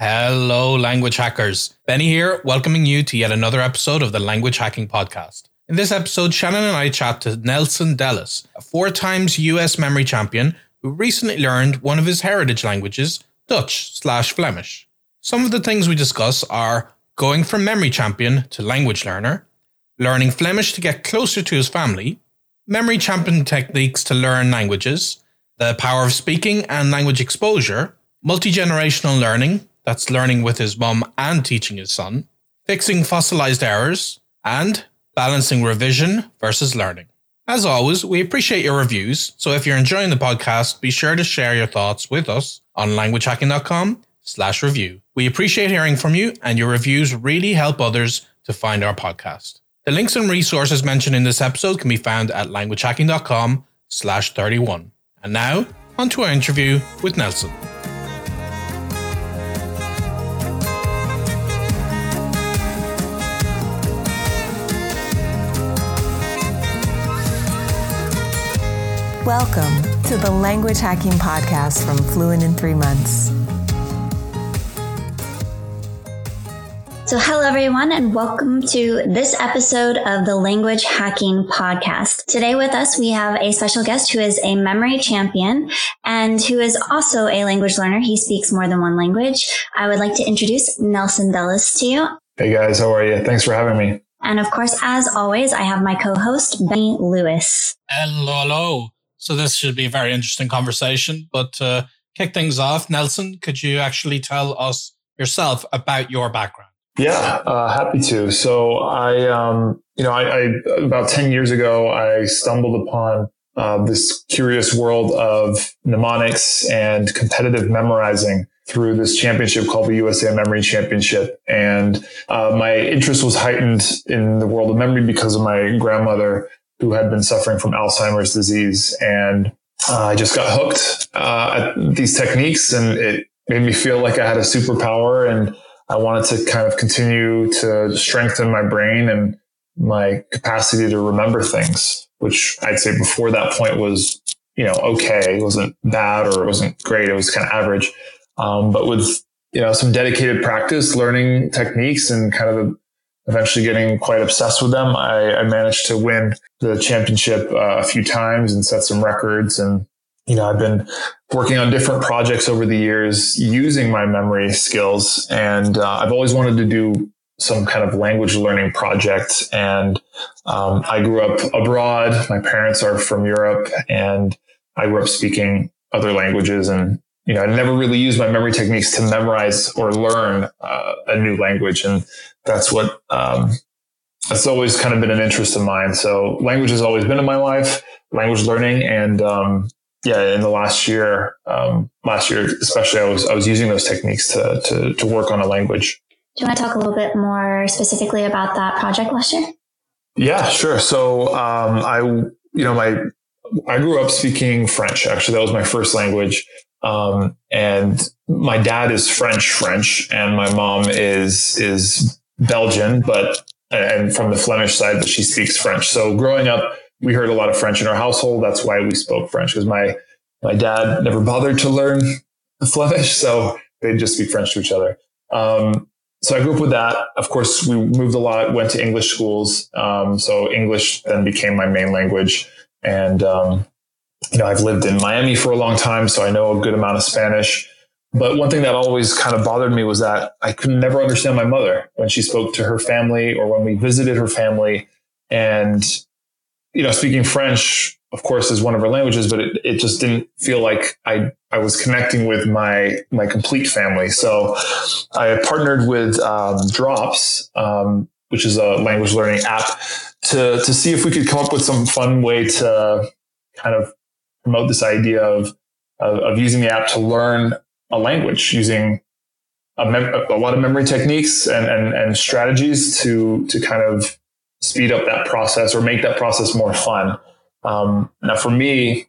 Hello, language hackers. Benny here, welcoming you to yet another episode of the Language Hacking Podcast. In this episode, Shannon and I chat to Nelson Dellis, a four times US memory champion who recently learned one of his heritage languages, Dutch slash Flemish. Some of the things we discuss are going from memory champion to language learner, learning Flemish to get closer to his family, memory champion techniques to learn languages, the power of speaking and language exposure, multi generational learning, that's learning with his mum and teaching his son, fixing fossilized errors, and balancing revision versus learning. As always, we appreciate your reviews, so if you're enjoying the podcast, be sure to share your thoughts with us on languagehacking.com slash review. We appreciate hearing from you, and your reviews really help others to find our podcast. The links and resources mentioned in this episode can be found at languagehacking.com slash 31. And now, on to our interview with Nelson. Welcome to the Language Hacking Podcast from Fluent in Three Months. So, hello everyone, and welcome to this episode of the Language Hacking Podcast. Today with us, we have a special guest who is a memory champion and who is also a language learner. He speaks more than one language. I would like to introduce Nelson Dellis to you. Hey guys, how are you? Thanks for having me. And of course, as always, I have my co-host, Benny Lewis. Hello, hello. So this should be a very interesting conversation. But to uh, kick things off, Nelson, could you actually tell us yourself about your background? Yeah, uh, happy to. So I, um, you know, I, I, about ten years ago, I stumbled upon uh, this curious world of mnemonics and competitive memorizing through this championship called the USA Memory Championship. And uh, my interest was heightened in the world of memory because of my grandmother who had been suffering from Alzheimer's disease. And uh, I just got hooked uh, at these techniques and it made me feel like I had a superpower and I wanted to kind of continue to strengthen my brain and my capacity to remember things, which I'd say before that point was, you know, okay. It wasn't bad or it wasn't great. It was kind of average. Um, but with, you know, some dedicated practice, learning techniques and kind of eventually getting quite obsessed with them. I, I managed to win the championship uh, a few times and set some records. And, you know, I've been working on different projects over the years using my memory skills. And uh, I've always wanted to do some kind of language learning project. And um, I grew up abroad. My parents are from Europe and I grew up speaking other languages and you know, I never really used my memory techniques to memorize or learn uh, a new language. And that's what, um, that's always kind of been an interest of mine. So language has always been in my life, language learning. And, um, yeah, in the last year, um, last year, especially, I was, I was using those techniques to, to, to work on a language. Do you want to talk a little bit more specifically about that project last year? Yeah, sure. So, um, I, you know, my, I grew up speaking French. Actually, that was my first language. Um, and my dad is French, French, and my mom is is Belgian, but and from the Flemish side, but she speaks French. So growing up, we heard a lot of French in our household. That's why we spoke French because my my dad never bothered to learn Flemish, so they just speak French to each other. Um, so I grew up with that. Of course, we moved a lot, went to English schools. Um, so English then became my main language, and um, you know, I've lived in Miami for a long time, so I know a good amount of Spanish. But one thing that always kind of bothered me was that I could never understand my mother when she spoke to her family or when we visited her family. And, you know, speaking French, of course, is one of her languages, but it, it just didn't feel like I, I was connecting with my, my complete family. So I partnered with um, Drops, um, which is a language learning app to, to see if we could come up with some fun way to kind of promote this idea of, of, of using the app to learn a language using a, mem- a, lot of memory techniques and, and, and strategies to, to kind of speed up that process or make that process more fun. Um, now, for me,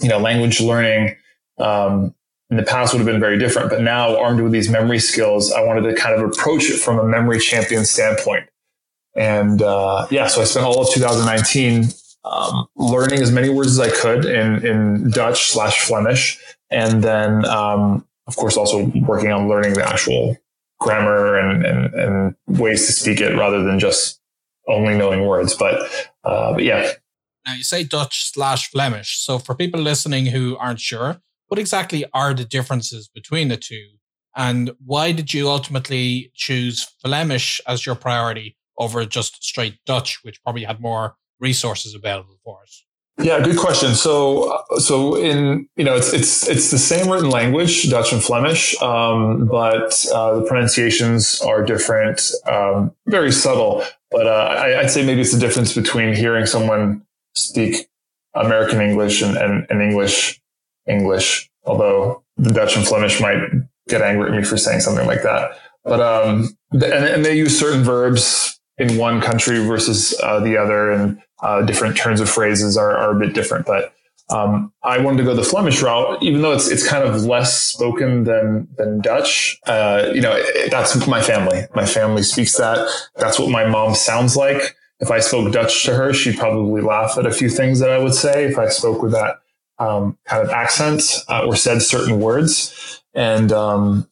you know, language learning um, in the past would have been very different, but now armed with these memory skills, I wanted to kind of approach it from a memory champion standpoint. And uh, yeah, so I spent all of 2019 um, learning as many words as I could in, in Dutch slash Flemish. And then, um, of course, also working on learning the actual grammar and, and, and ways to speak it rather than just only knowing words. But, uh, but yeah. Now you say Dutch slash Flemish. So for people listening who aren't sure, what exactly are the differences between the two? And why did you ultimately choose Flemish as your priority over just straight Dutch, which probably had more resources available for us? Yeah, good question. So, so in you know, it's it's it's the same written language, Dutch and Flemish, um, but uh, the pronunciations are different, um, very subtle. But uh, I, would say maybe it's the difference between hearing someone speak American English and, and, and English English. Although the Dutch and Flemish might get angry at me for saying something like that, but um, and, and they use certain verbs in one country versus uh, the other, and uh, different turns of phrases are, are a bit different. But um, I wanted to go the Flemish route, even though it's it's kind of less spoken than than Dutch. Uh, you know, that's my family. My family speaks that. That's what my mom sounds like. If I spoke Dutch to her, she'd probably laugh at a few things that I would say if I spoke with that um, kind of accent uh, or said certain words. And um,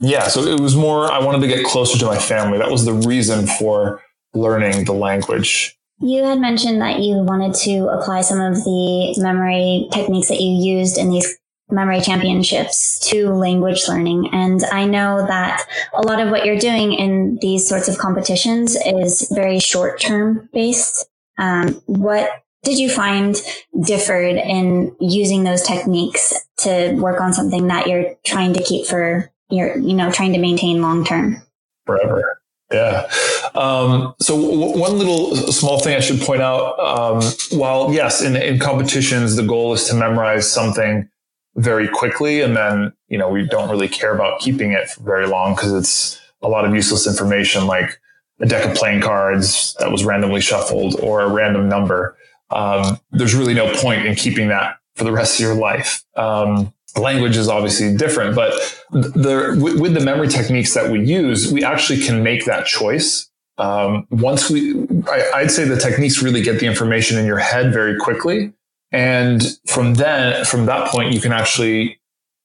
yeah, so it was more. I wanted to get closer to my family. That was the reason for learning the language. You had mentioned that you wanted to apply some of the memory techniques that you used in these memory championships to language learning. And I know that a lot of what you're doing in these sorts of competitions is very short term based. Um, what did you find differed in using those techniques to work on something that you're trying to keep for your, you know, trying to maintain long term? Forever. Yeah. Um, so w- one little small thing I should point out, um, while yes, in, in competitions, the goal is to memorize something very quickly. And then, you know, we don't really care about keeping it for very long because it's a lot of useless information like a deck of playing cards that was randomly shuffled or a random number. Um, there's really no point in keeping that for the rest of your life. Um, language is obviously different, but the, with the memory techniques that we use, we actually can make that choice. Um, once we, I, I'd say the techniques really get the information in your head very quickly. And from then, from that point, you can actually,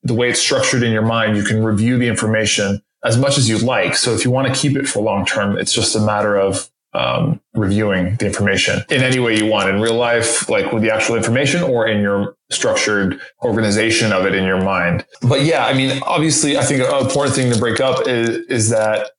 the way it's structured in your mind, you can review the information as much as you like. So if you want to keep it for long term, it's just a matter of um, reviewing the information in any way you want in real life, like with the actual information or in your structured organization of it in your mind. But yeah, I mean, obviously, I think an important thing to break up is, is that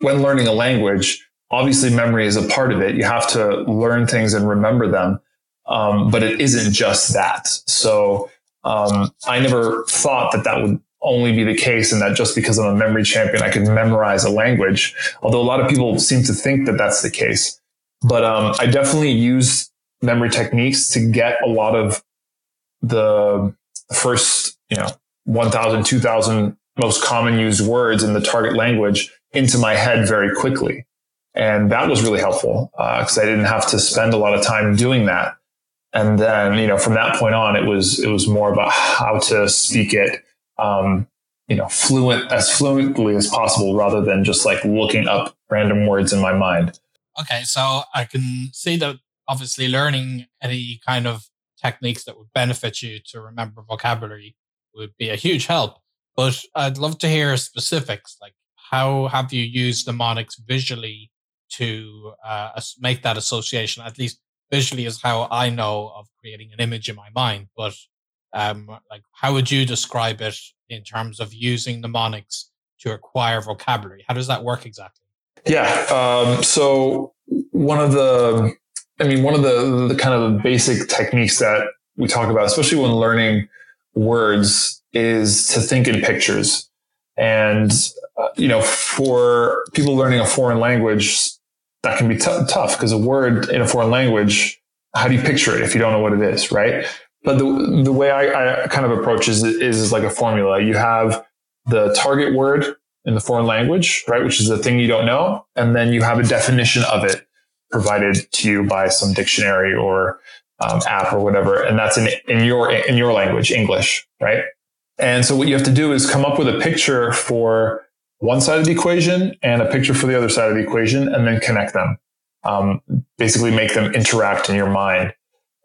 when learning a language, obviously memory is a part of it. You have to learn things and remember them. Um, but it isn't just that. So, um, I never thought that that would only be the case and that just because I'm a memory champion, I can memorize a language. Although a lot of people seem to think that that's the case. But um, I definitely use memory techniques to get a lot of the first, you know, 1,000, 2,000 most common used words in the target language into my head very quickly. And that was really helpful because uh, I didn't have to spend a lot of time doing that. And then, you know, from that point on, it was it was more about how to speak it um, you know, fluent as fluently as possible rather than just like looking up random words in my mind. Okay, so I can see that obviously learning any kind of techniques that would benefit you to remember vocabulary would be a huge help. But I'd love to hear specifics, like how have you used mnemonics visually to uh, make that association? At least visually is how I know of creating an image in my mind. But um, like how would you describe it in terms of using mnemonics to acquire vocabulary? How does that work exactly? Yeah. Um, so one of the, I mean, one of the, the kind of basic techniques that we talk about, especially when learning words, is to think in pictures. And, uh, you know, for people learning a foreign language, that can be t- tough because a word in a foreign language, how do you picture it if you don't know what it is, right? But the, the way I, I kind of approach is, is like a formula. You have the target word in the foreign language, right? Which is the thing you don't know. And then you have a definition of it provided to you by some dictionary or um, app or whatever. And that's in, in your, in your language, English, right? And so what you have to do is come up with a picture for one side of the equation and a picture for the other side of the equation and then connect them. Um, basically make them interact in your mind.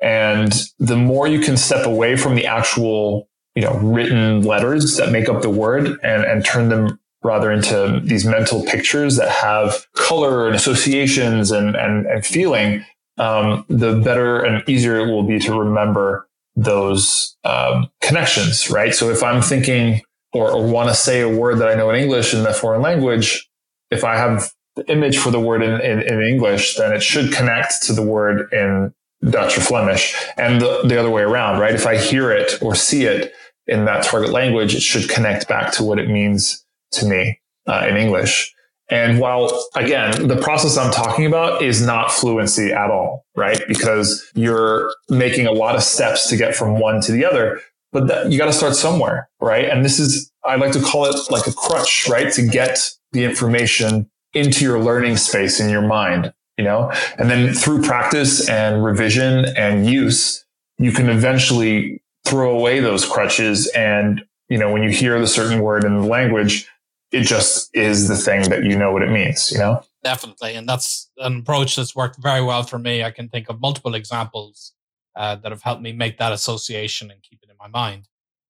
And the more you can step away from the actual you know, written letters that make up the word and, and turn them rather into these mental pictures that have color and associations and, and, and feeling, um, the better and easier it will be to remember those um, connections, right? So if I'm thinking or, or want to say a word that I know in English in the foreign language, if I have the image for the word in, in, in English, then it should connect to the word in Dutch or Flemish and the, the other way around, right? If I hear it or see it in that target language, it should connect back to what it means to me uh, in English. And while again, the process I'm talking about is not fluency at all, right? Because you're making a lot of steps to get from one to the other, but that, you got to start somewhere, right? And this is, I like to call it like a crutch, right? To get the information into your learning space in your mind, you know, and then through practice and revision and use, you can eventually throw away those crutches. And, you know, when you hear the certain word in the language, it just is the thing that you know what it means, you know? Definitely. And that's an approach that's worked very well for me. I can think of multiple examples uh, that have helped me make that association and keep it in my mind.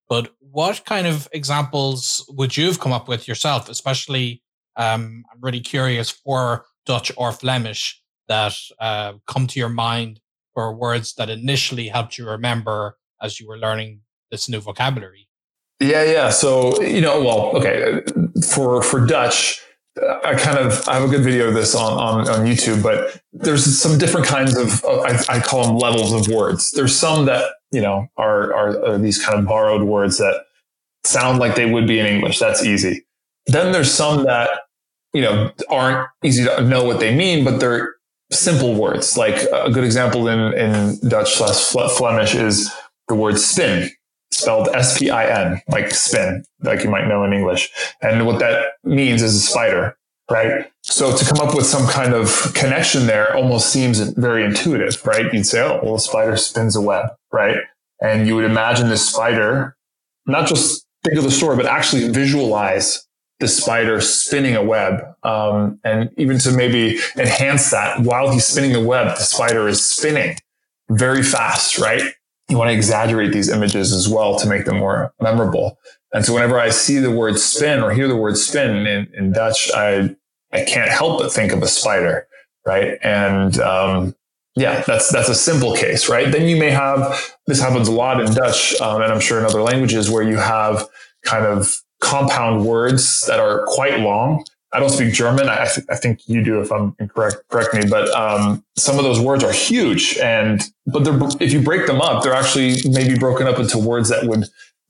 But what kind of examples would you have come up with yourself, especially? Um, I'm really curious for Dutch or Flemish that uh, come to your mind for words that initially helped you remember as you were learning this new vocabulary. Yeah, yeah. So you know, well, okay, for for Dutch, uh, I kind of I have a good video of this on on, on YouTube, but there's some different kinds of I, I, call them levels of words. There's some that you know are, are are these kind of borrowed words that sound like they would be in English. That's easy. Then there's some that you know aren't easy to know what they mean, but they're simple words. Like a good example in in Dutch slash Flemish is the word spin spelled S-P-I-N, like spin, like you might know in English. And what that means is a spider, right? So to come up with some kind of connection there almost seems very intuitive, right? You'd say, oh, well, a spider spins a web, right? And you would imagine this spider, not just think of the story, but actually visualize the spider spinning a web. Um, and even to maybe enhance that while he's spinning the web, the spider is spinning very fast, right? You want to exaggerate these images as well to make them more memorable. And so whenever I see the word spin or hear the word spin in, in Dutch, I, I can't help but think of a spider. Right. And, um, yeah, that's, that's a simple case, right? Then you may have, this happens a lot in Dutch, um, and I'm sure in other languages where you have kind of compound words that are quite long I don't speak German. I, th- I, think you do, if I'm incorrect. Correct me. But um, some of those words are huge, and but if you break them up, they're actually maybe broken up into words that would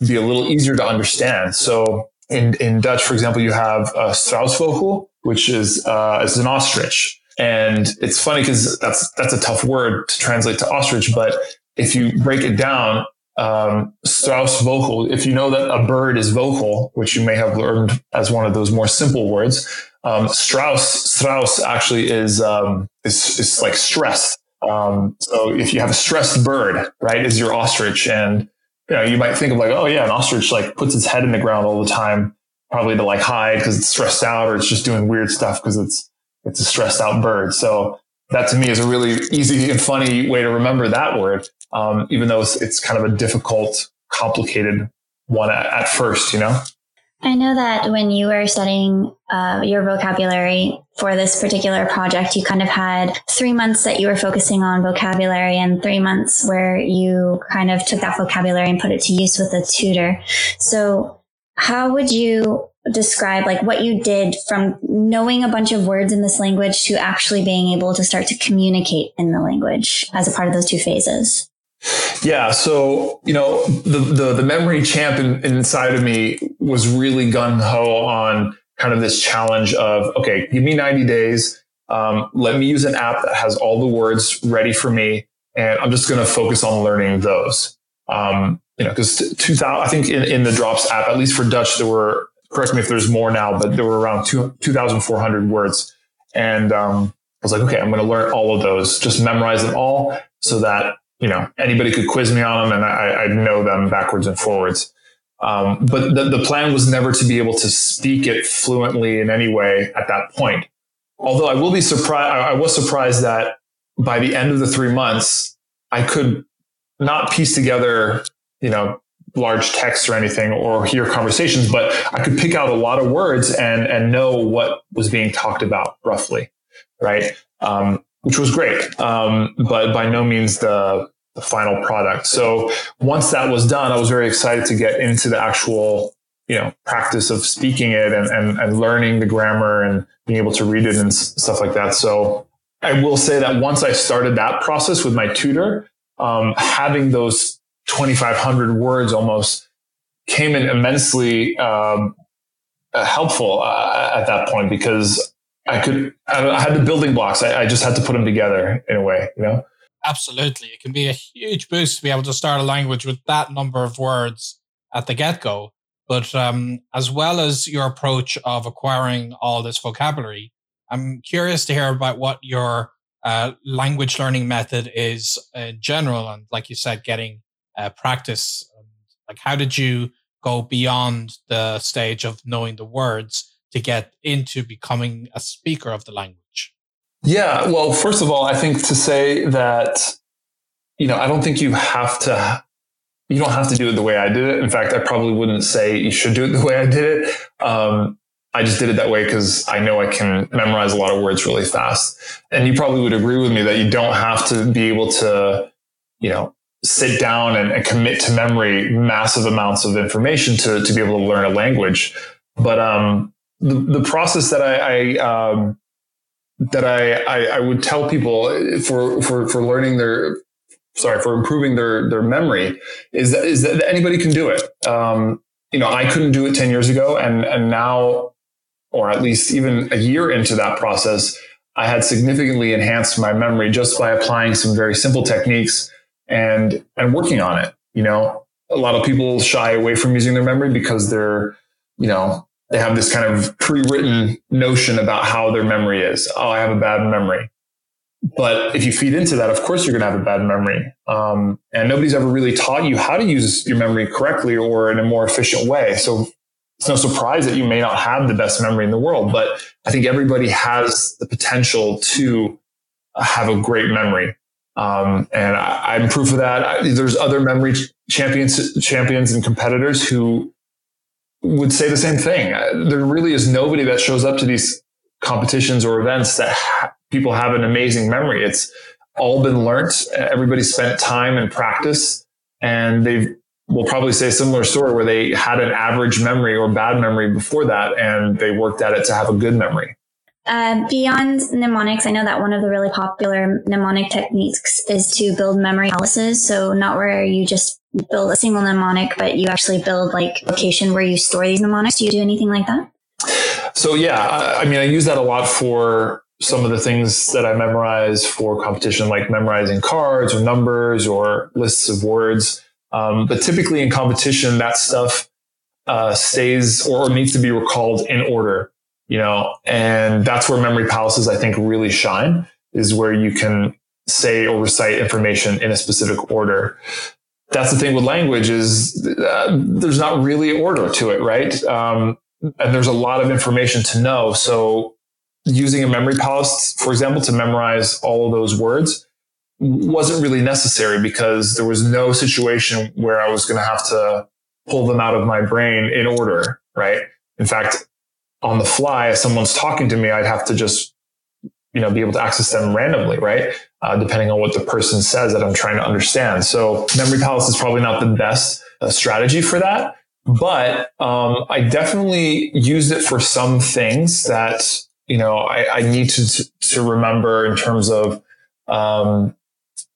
be a little easier to understand. So in in Dutch, for example, you have struisvogel, which is uh, is an ostrich, and it's funny because that's that's a tough word to translate to ostrich. But if you break it down, um, vogel. If you know that a bird is vogel, which you may have learned as one of those more simple words, um, Strauss, Strauss actually is, um, is, is like stressed. Um, so if you have a stressed bird, right, is your ostrich. And, you know, you might think of like, oh yeah, an ostrich like puts its head in the ground all the time, probably to like hide because it's stressed out or it's just doing weird stuff because it's, it's a stressed out bird. So that to me is a really easy and funny way to remember that word um, even though it's, it's, kind of a difficult, complicated one at, at, first, you know? I know that when you were studying uh, your vocabulary for this particular project, you kind of had three months that you were focusing on vocabulary and three months where you kind of took that vocabulary and put it to use with a tutor. So how would you describe like what you did from knowing a bunch of words in this language to actually being able to start to communicate in the language as a part of those two phases? Yeah. So, you know, the, the, the memory champ in, inside of me was really gun ho on kind of this challenge of, okay, give me 90 days. Um, let me use an app that has all the words ready for me. And I'm just going to focus on learning those. Um, you know, because 2000, I think in, in the drops app, at least for Dutch, there were, correct me if there's more now, but there were around 2,400 words. And, um, I was like, okay, I'm going to learn all of those, just memorize them all so that you know, anybody could quiz me on them and I, I know them backwards and forwards. Um, but the, the plan was never to be able to speak it fluently in any way at that point. Although I will be surprised, I was surprised that by the end of the three months, I could not piece together, you know, large texts or anything or hear conversations, but I could pick out a lot of words and and know what was being talked about roughly, right? Um, which was great, um, but by no means the the final product. So once that was done, I was very excited to get into the actual you know practice of speaking it and, and, and learning the grammar and being able to read it and stuff like that. So I will say that once I started that process with my tutor, um, having those 2,500 words almost came in immensely um, uh, helpful uh, at that point because I could, I had the building blocks. I, I, just had to put them together in a way, you know? Absolutely. It can be a huge boost to be able to start a language with that number of words at the get go. But um, as well as your approach of acquiring all this vocabulary, I'm curious to hear about what your uh, language learning method is in general, and like you said, getting uh, practice. Like, how did you go beyond the stage of knowing the words to get into becoming a speaker of the language? Yeah, well, first of all, I think to say that, you know, I don't think you have to, you don't have to do it the way I did it. In fact, I probably wouldn't say you should do it the way I did it. Um, I just did it that way because I know I can memorize a lot of words really fast. And you probably would agree with me that you don't have to be able to, you know, sit down and, and commit to memory massive amounts of information to, to be able to learn a language. But um, the, the process that I, I um, that I, I, I would tell people for for for learning their sorry for improving their their memory is that is that anybody can do it. Um, you know, I couldn't do it ten years ago, and and now or at least even a year into that process, I had significantly enhanced my memory just by applying some very simple techniques and and working on it. You know, a lot of people shy away from using their memory because they're, you know, they have this kind of pre-written notion about how their memory is. Oh, I have a bad memory. But if you feed into that, of course you're going to have a bad memory. Um, and nobody's ever really taught you how to use your memory correctly or in a more efficient way. So it's no surprise that you may not have the best memory in the world, but I think everybody has the potential to have a great memory. Um, and I, am proof of that. I, there's other memory champions, champions and competitors who would say the same thing. There really is nobody that shows up to these competitions or events that ha- people have an amazing memory. It's all been learnt. Everybody spent time and practice and they've will probably say a similar story where they had an average memory or bad memory before that and they worked at it to have a good memory. Uh, beyond mnemonics, I know that one of the really popular mnemonic techniques is to build memory palaces. So not where you just build a single mnemonic, but you actually build like location where you store these mnemonics. Do you do anything like that? So yeah, I, I mean, I use that a lot for some of the things that I memorize for competition, like memorizing cards or numbers or lists of words. Um, but typically in competition, that stuff uh, stays or, needs to be recalled in order, you know, and that's where memory palaces, I think, really shine is where you can say or recite information in a specific order. That's the thing with language is uh, there's not really order to it, right? Um, and there's a lot of information to know. So using a memory palace, for example, to memorize all of those words wasn't really necessary because there was no situation where I was going to have to pull them out of my brain in order, right? In fact, on the fly, if someone's talking to me, I'd have to just, you know, be able to access them randomly, right? Uh, depending on what the person says that I'm trying to understand. So memory palace is probably not the best uh, strategy for that, but um, I definitely use it for some things that you know I, I need to to remember in terms of um,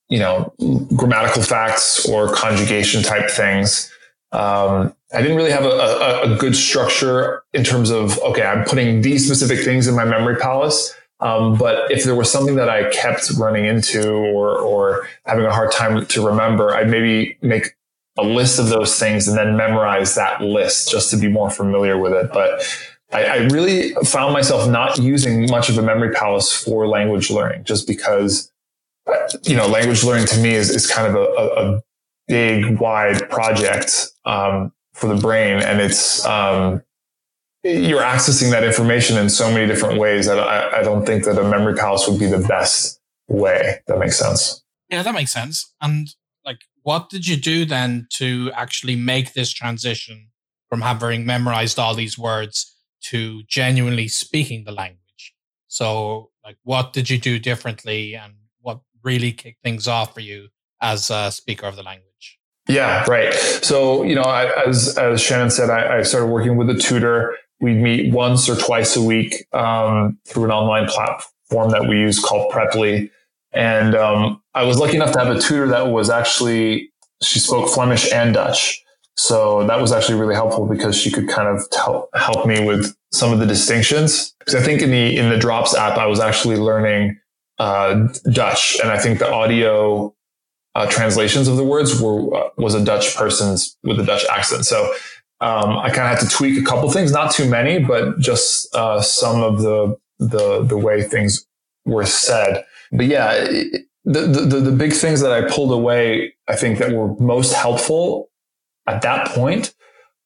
you know, grammatical facts or conjugation type things. Um, I didn't really have a, a, a, good structure in terms of, okay, I'm putting these specific things in my memory palace. Um, but if there was something that I kept running into or, or having a hard time to remember, I'd maybe make a list of those things and then memorize that list just to be more familiar with it. But I, I really found myself not using much of a memory palace for language learning just because you know, language learning to me is, is kind of a, a big, wide project um, for the brain. And it's, um, you're accessing that information in so many different ways that I, I don't think that a memory palace would be the best way. That makes sense. Yeah, that makes sense. And like what did you do then to actually make this transition from having memorized all these words to genuinely speaking the language? So, like, what did you do differently and what really kicked things off for you as a speaker of the language? Yeah, right. So, you know, I, as, as Shannon said, I, I, started working with a tutor. We'd meet once or twice a week um, through an online platform that we use called Preply. And um, I was lucky enough to have a tutor that was actually, she spoke Flemish and Dutch. So that was actually really helpful because she could kind of help, help me with some of the distinctions. Because I think in the, in the Drops app, I was actually learning uh, Dutch. And I think the audio uh, translations of the words were, uh, was a Dutch person's with a Dutch accent. So um, I kind of had to tweak a couple things, not too many, but just uh, some of the, the, the way things were said but yeah, the, the, the big things that I pulled away, I think that were most helpful at that point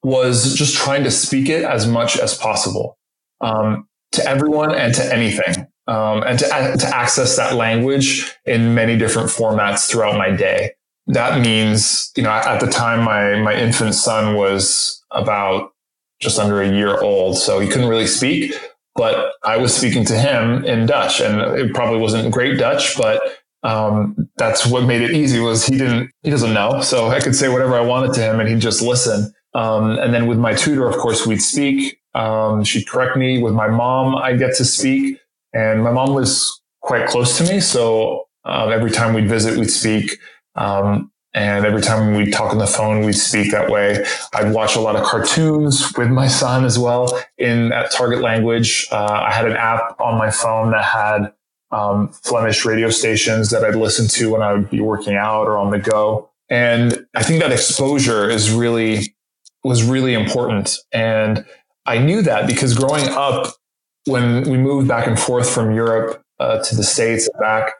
was just trying to speak it as much as possible um, to everyone and to anything. Um, and to, to access that language in many different formats throughout my day. That means, you know, at the time, my, my infant son was about just under a year old. So he couldn't really speak, but I was speaking to him in Dutch and it probably wasn't great Dutch, but um, that's what made it easy was he didn't, he doesn't know. So I could say whatever I wanted to him and he'd just listen. Um, and then with my tutor, of course, we'd speak. Um, she'd correct me with my mom. I'd get to speak and my mom was quite close to me. So um, every time we'd visit, we'd speak. Um, and every time we'd talk on the phone, we'd speak that way. I'd watch a lot of cartoons with my son as well in that target language. Uh, I had an app on my phone that had um, Flemish radio stations that I'd listen to when I would be working out or on the go. And I think that exposure is really, was really important. And I knew that because growing up, when we moved back and forth from Europe uh, to the States back,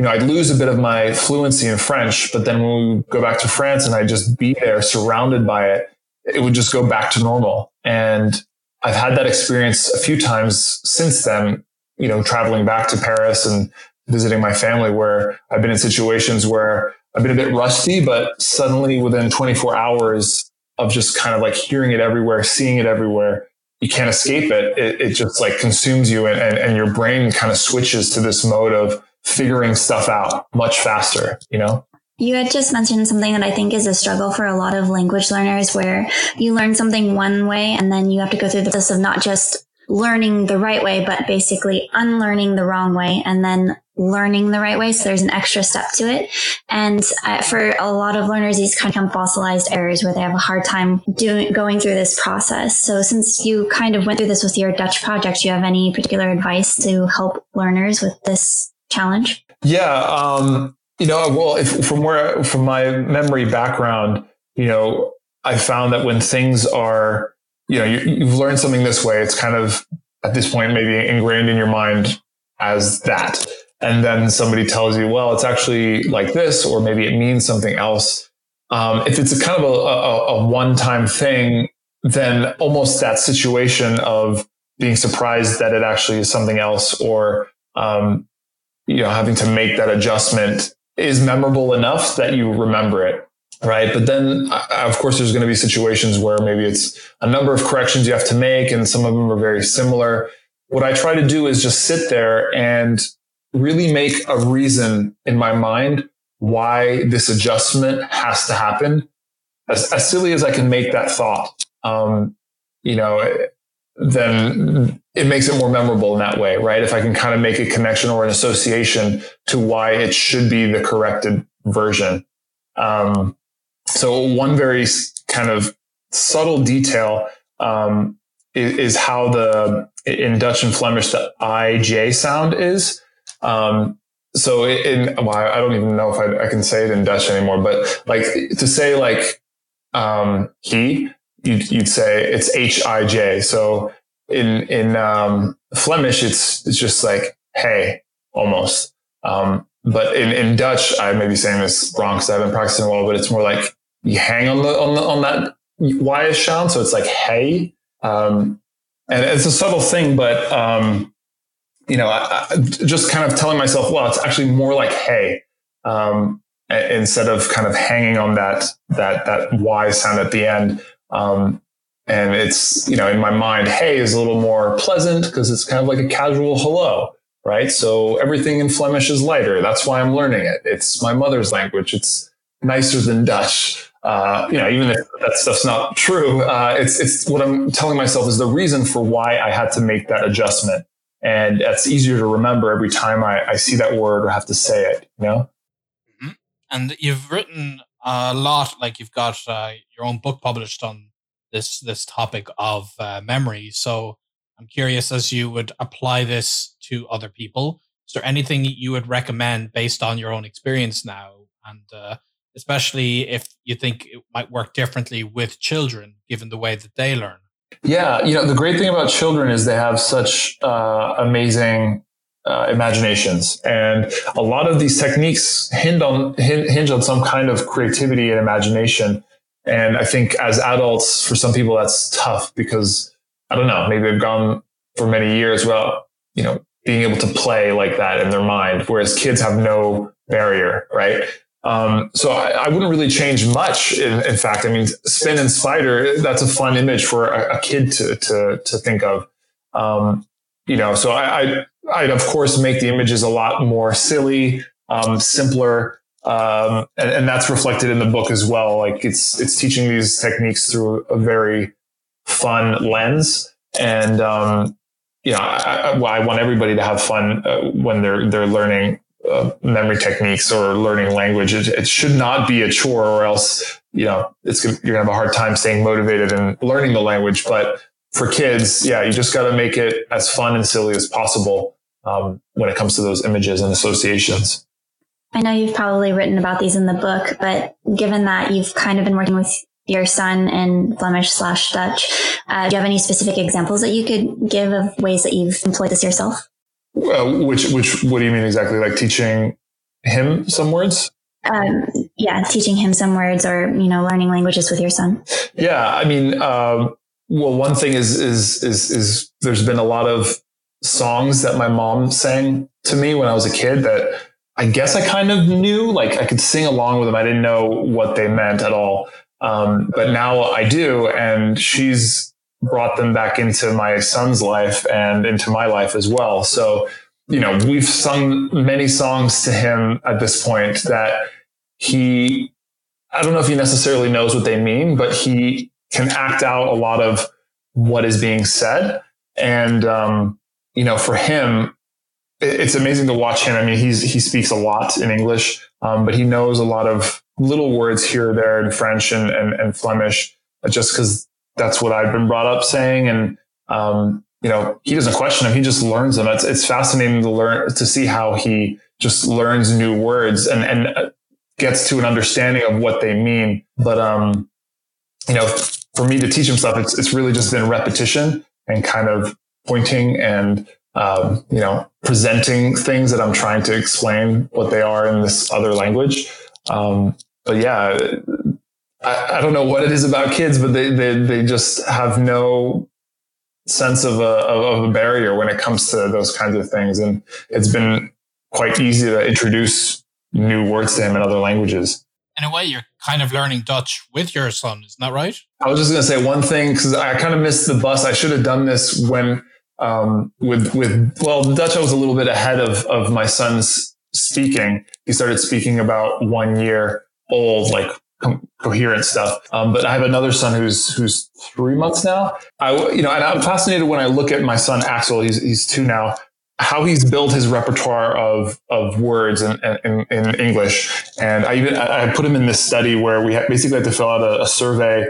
you know, I'd lose a bit of my fluency in French, but then when we go back to France and I just be there surrounded by it, it would just go back to normal. And I've had that experience a few times since then, you know, traveling back to Paris and visiting my family where I've been in situations where I've been a bit rusty, but suddenly within 24 hours of just kind of like hearing it everywhere, seeing it everywhere, you can't escape it. It, it just like consumes you and, and, and your brain kind of switches to this mode of, figuring stuff out much faster, you know? You had just mentioned something that I think is a struggle for a lot of language learners where you learn something one way and then you have to go through the process of not just learning the right way, but basically unlearning the wrong way and then learning the right way. So there's an extra step to it. And uh, for a lot of learners, these kind of fossilized errors where they have a hard time doing, going through this process. So since you kind of went through this with your Dutch project, do you have any particular advice to help learners with this challenge? Yeah. Um, you know, well, if, from where, from my memory background, you know, I found that when things are, you know, you, you've learned something this way, it's kind of at this point maybe ingrained in your mind as that. And then somebody tells you, well, it's actually like this, or maybe it means something else. Um, if it's a kind of a, a, a one time thing, then almost that situation of being surprised that it actually is something else or um, you know, having to make that adjustment is memorable enough that you remember it. Right. But then, uh, of course, there's going to be situations where maybe it's a number of corrections you have to make and some of them are very similar. What I try to do is just sit there and really make a reason in my mind why this adjustment has to happen. As, as silly as I can make that thought, um, you know, then it makes it more memorable in that way, right? If I can kind of make a connection or an association to why it should be the corrected version. Um, so one very kind of subtle detail um, is, is, how the in Dutch and Flemish the IJ sound is. Um, so in well, I don't even know if I, I, can say it in Dutch anymore, but like to say like um, he you'd, you'd say it's H I J. So in in um, Flemish, it's it's just like hey, almost. Um, but in, in Dutch, I may be saying this wrong because I haven't practiced in a while, but it's more like you hang on the on the on that y sound, so it's like hey, um, and it's a subtle thing, but um, you know, I, I, just kind of telling myself, well, it's actually more like hey. Um, instead of kind of hanging on that that that y sound at the end. Um, and it's you know in my mind, hey is a little more pleasant because it's kind of like a casual hello, right? So everything in Flemish is lighter. That's why I'm learning it. It's my mother's language. It's nicer than Dutch. Uh, you know, even if that stuff's not true, uh, it's it's what I'm telling myself is the reason for why I had to make that adjustment, and it's easier to remember every time I, I see that word or have to say it. You know. Mm-hmm. And you've written a lot, like you've got uh, your own book published on this this topic of uh, memory. So I'm curious, as you would apply this to other people, is there anything you would recommend based on your own experience now? And uh, especially if you think it might work differently with children, given the way that they learn. Yeah, you know, the great thing about children is they have such uh, amazing uh, imaginations, and a lot of these techniques hinge on hinge on some kind of creativity and imagination. And I think as adults, for some people, that's tough because I don't know, maybe they've gone for many years without, you know, being able to play like that in their mind, whereas kids have no barrier, right? Um, so I, I, wouldn't really change much. In, in, fact, I mean, spin and spider, that's a fun image for a, a kid to, to, to think of. Um, you know, so I, I, I'd of course make the images a lot more silly, um, simpler. Um, and, and, that's reflected in the book as well. Like it's, it's teaching these techniques through a very fun lens. And, um, you know, I, I, want everybody to have fun uh, when they're, they're learning uh, memory techniques or learning language. It, it, should not be a chore, or else you know it's you're gonna have a hard time staying motivated and learning the language. But for kids, yeah, you just got to make it as fun and silly as possible um, when it comes to those images and associations. I know you've probably written about these in the book, but given that you've kind of been working with your son in Flemish slash Dutch, uh, do you have any specific examples that you could give of ways that you've employed this yourself? Uh, which, which, what do you mean exactly? Like teaching him some words? Um, yeah, teaching him some words or, you know, learning languages with your son. Yeah. I mean, um, well, one thing is, is, is, is there's been a lot of songs that my mom sang to me when I was a kid that I guess I kind of knew, like I could sing along with them. I didn't know what they meant at all. Um, but now I do. And she's brought them back into my son's life and into my life as well. So, you know, we've sung many songs to him at this point that he, I don't know if he necessarily knows what they mean, but he can act out a lot of what is being said. And, um, you know, for him, it's amazing to watch him. I mean, he's, he speaks a lot in English, um, but he knows a lot of little words here or there in French and, and, and Flemish just because that's what I've been brought up saying. And, um, you know, he doesn't question them. He just learns them. It's, it's fascinating to learn, to see how he just learns new words and, and gets to an understanding of what they mean. But, um, you know, for me to teach him stuff, it's, it's really just been repetition and kind of pointing and, um, you know, presenting things that I'm trying to explain what they are in this other language. Um, but yeah, I, I, don't know what it is about kids, but they, they, they just have no sense of a, of a barrier when it comes to those kinds of things. And it's been quite easy to introduce new words to him in other languages. In a way, you're kind of learning Dutch with your son, isn't that right? I was just going to say one thing because I kind of missed the bus. I should have done this when um, with with well, Dutch. I was a little bit ahead of of my son's speaking. He started speaking about one year old, like co- coherent stuff. Um, but I have another son who's who's three months now. I you know, and I'm fascinated when I look at my son Axel. He's he's two now. How he's built his repertoire of of words in, in, in English, and I even I put him in this study where we basically had to fill out a, a survey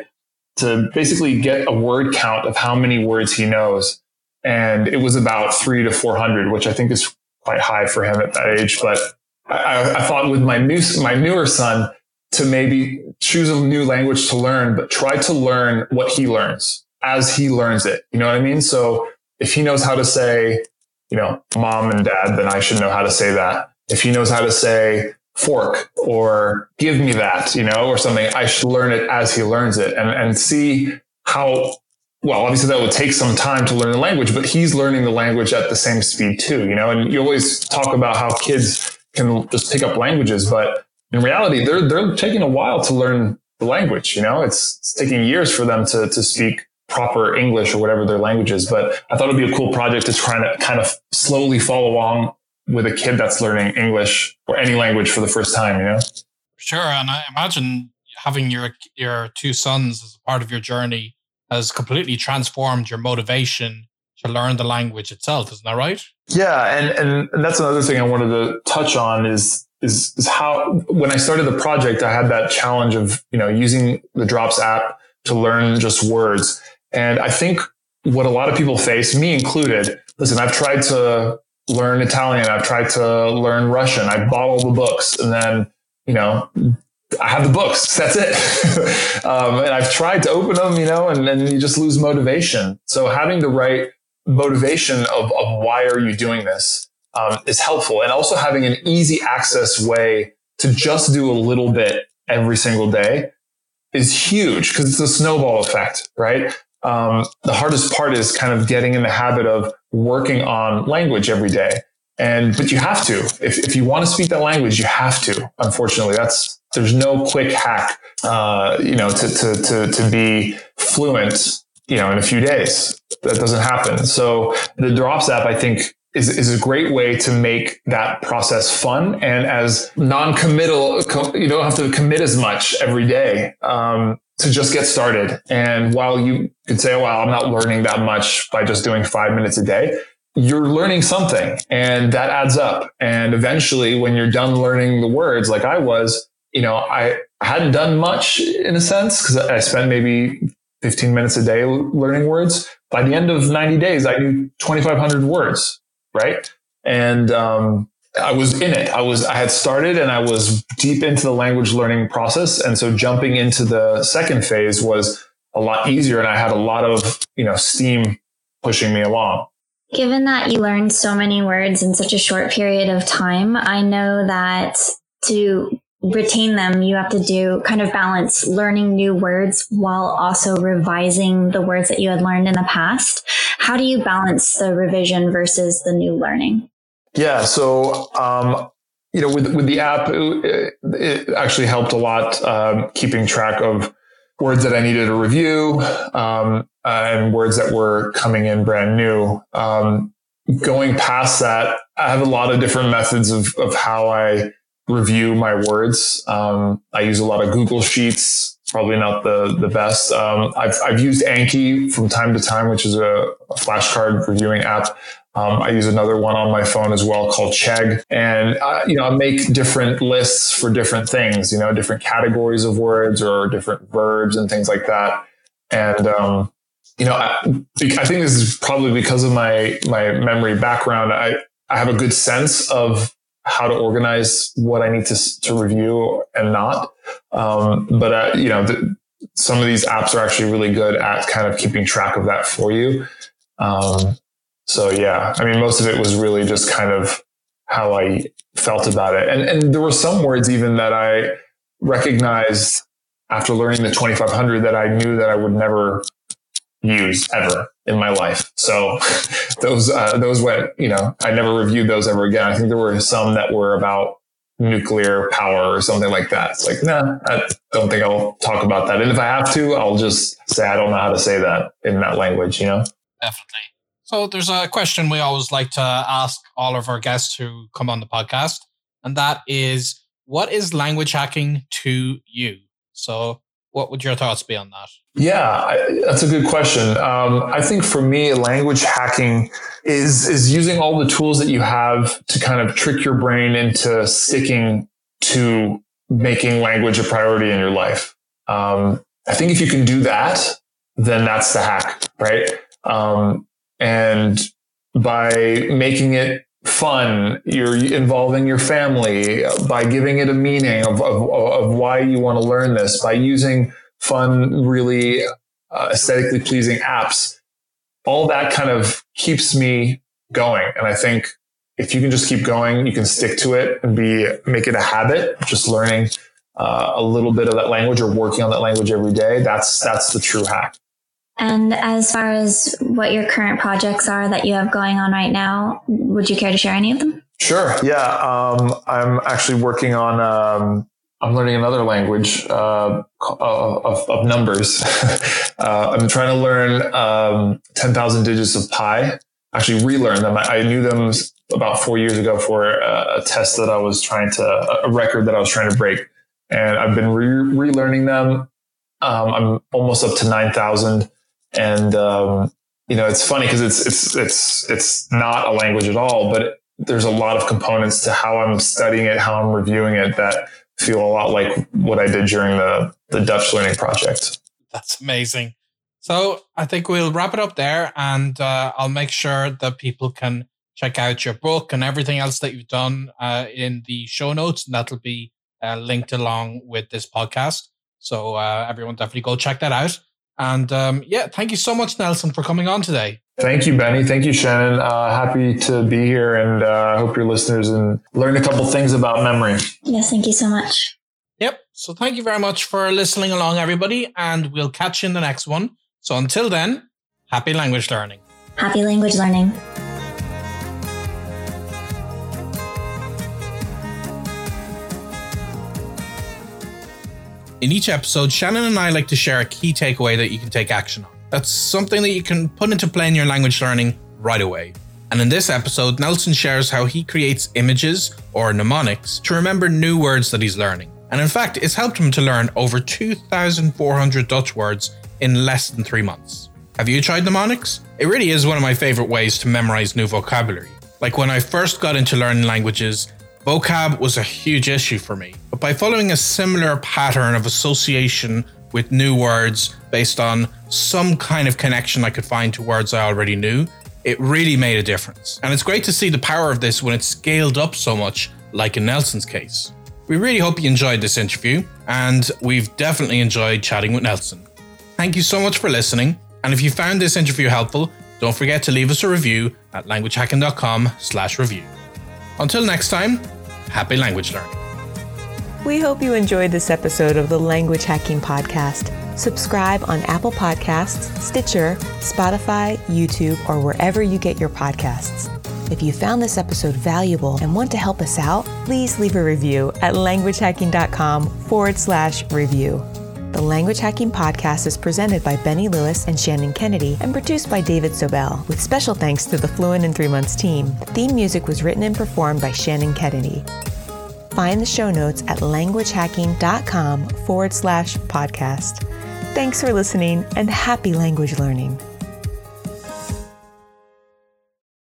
to basically get a word count of how many words he knows, and it was about three to four hundred, which I think is quite high for him at that age. But I, I thought with my new my newer son, to maybe choose a new language to learn, but try to learn what he learns as he learns it. You know what I mean? So if he knows how to say, you know, mom and dad, then I should know how to say that. If he knows how to say fork or give me that, you know, or something, I should learn it as he learns it and, and see how, well, obviously that would take some time to learn the language, but he's learning the language at the same speed too, you know, and you always talk about how kids can just pick up languages, but in reality, they're, they're taking a while to learn the language. You know, it's, it's taking years for them to, to speak proper English or whatever their language is. But I thought it'd be a cool project to try to kind of slowly follow along with a kid that's learning English or any language for the first time, you know? Sure. And I imagine having your your two sons as part of your journey has completely transformed your motivation to learn the language itself, isn't that right? Yeah, and and that's another thing I wanted to touch on is is is how when I started the project, I had that challenge of you know using the Drops app to learn just words, and I think what a lot of people face, me included. Listen, I've tried to learn Italian, I've tried to learn Russian, I bought all the books, and then you know I have the books. That's it. um, and I've tried to open them, you know, and then you just lose motivation. So having the right motivation of, of why are you doing this um, is helpful. And also having an easy access way to just do a little bit every single day is huge because it's a snowball effect, right? Um, the hardest part is kind of getting in the habit of working on language every day. And, but you have to, if, if you want to speak that language, you have to, unfortunately, that's, there's no quick hack, uh, you know, to, to, to, to be fluent, you know, in a few days. That doesn't happen. So the Drops app, I think, is, is a great way to make that process fun and as non-committal. You don't have to commit as much every day. Um, to just get started. And while you could say, well, I'm not learning that much by just doing five minutes a day, you're learning something and that adds up. And eventually when you're done learning the words like I was, you know, I hadn't done much in a sense because I spent maybe 15 minutes a day learning words. By the end of 90 days, I knew 2,500 words, right? And um, I was in it. I was, I had started and I was deep into the language learning process. And so jumping into the second phase was a lot easier. And I had a lot of, you know, steam pushing me along. Given that you learned so many words in such a short period of time, I know that to retain them, you have to do kind of balance learning new words while also revising the words that you had learned in the past. How do you balance the revision versus the new learning? Yeah. So, um, you know, with, with the app, it, it actually helped a lot, um, keeping track of words that I needed to review, um, and words that were coming in brand new. Um, going past that, I have a lot of different methods of, of how I review my words. Um, I use a lot of Google Sheets, probably not the, the best. Um, I've, I've used Anki from time to time, which is a, a flashcard reviewing app. Um, I use another one on my phone as well called Chegg. And, uh, you know, I make different lists for different things, you know, different categories of words or different verbs and things like that. And, um, you know, I, I think this is probably because of my, my memory background. I, I have a good sense of how to organize what I need to, to review and not. Um, but, uh, you know, the, some of these apps are actually really good at kind of keeping track of that for you. Um, so yeah, I mean, most of it was really just kind of how I felt about it. And, and there were some words even that I recognized after learning the 2500 that I knew that I would never use ever in my life. So those, uh, those went, you know, I never reviewed those ever again. I think there were some that were about nuclear power or something like that. It's like, nah, I don't think I'll talk about that. And if I have to, I'll just say, I don't know how to say that in that language, you know? Definitely. So there's a question we always like to ask all of our guests who come on the podcast. And that is, what is language hacking to you? So what would your thoughts be on that? Yeah, I, that's a good question. Um, I think for me, language hacking is is using all the tools that you have to kind of trick your brain into sticking to making language a priority in your life. Um, I think if you can do that, then that's the hack, right? Um, and by making it fun. You're involving your family by giving it a meaning of, of, of why you want to learn this, by using fun, really uh, aesthetically pleasing apps. All that kind of keeps me going. And I think if you can just keep going, you can stick to it and be, make it a habit, just learning uh, a little bit of that language or working on that language every day. That's, that's the true hack. And as far as what your current projects are that you have going on right now, would you care to share any of them? Sure. Yeah. Um, I'm actually working on um, I'm learning another language uh, of, of, numbers. uh, I'm trying to learn um, 10,000 digits of pi. Actually, relearn them. I, I, knew them about four years ago for a, a, test that I was trying to, a record that I was trying to break, and I've been re- relearning them. Um, I'm almost up to 9,000, and um, you know it's funny because it's it's it's it's not a language at all, but there's a lot of components to how I'm studying it, how I'm reviewing it that feel a lot like what I did during the, the Dutch learning project. That's amazing. So I think we'll wrap it up there and uh, I'll make sure that people can check out your book and everything else that you've done uh, in the show notes. And that'll be uh, linked along with this podcast. So uh, everyone definitely go check that out. And um, yeah, thank you so much, Nelson, for coming on today. Thank you, Benny. Thank you, Shannon. Uh, happy to be here, and uh, I uh, hope your listeners and learn a couple things about memory. Yes, thank you so much. Yep. So thank you very much for listening along, everybody, and we'll catch you in the next one. So until then, happy language learning. Happy language learning. In each episode, Shannon and I like to share a key takeaway that you can take action on. That's something that you can put into play in your language learning right away. And in this episode, Nelson shares how he creates images or mnemonics to remember new words that he's learning. And in fact, it's helped him to learn over 2,400 Dutch words in less than three months. Have you tried mnemonics? It really is one of my favorite ways to memorize new vocabulary. Like when I first got into learning languages, Vocab was a huge issue for me, but by following a similar pattern of association with new words based on some kind of connection I could find to words I already knew, it really made a difference. And it's great to see the power of this when it's scaled up so much, like in Nelson's case. We really hope you enjoyed this interview, and we've definitely enjoyed chatting with Nelson. Thank you so much for listening, and if you found this interview helpful, don't forget to leave us a review at languagehacking.com slash review. Until next time, happy language learning. We hope you enjoyed this episode of the Language Hacking Podcast. Subscribe on Apple Podcasts, Stitcher, Spotify, YouTube, or wherever you get your podcasts. If you found this episode valuable and want to help us out, please leave a review at languagehacking.com forward slash review. The Language Hacking Podcast is presented by Benny Lewis and Shannon Kennedy and produced by David Sobel, with special thanks to the Fluent in Three Months team. The theme music was written and performed by Shannon Kennedy. Find the show notes at languagehacking.com forward slash podcast. Thanks for listening and happy language learning.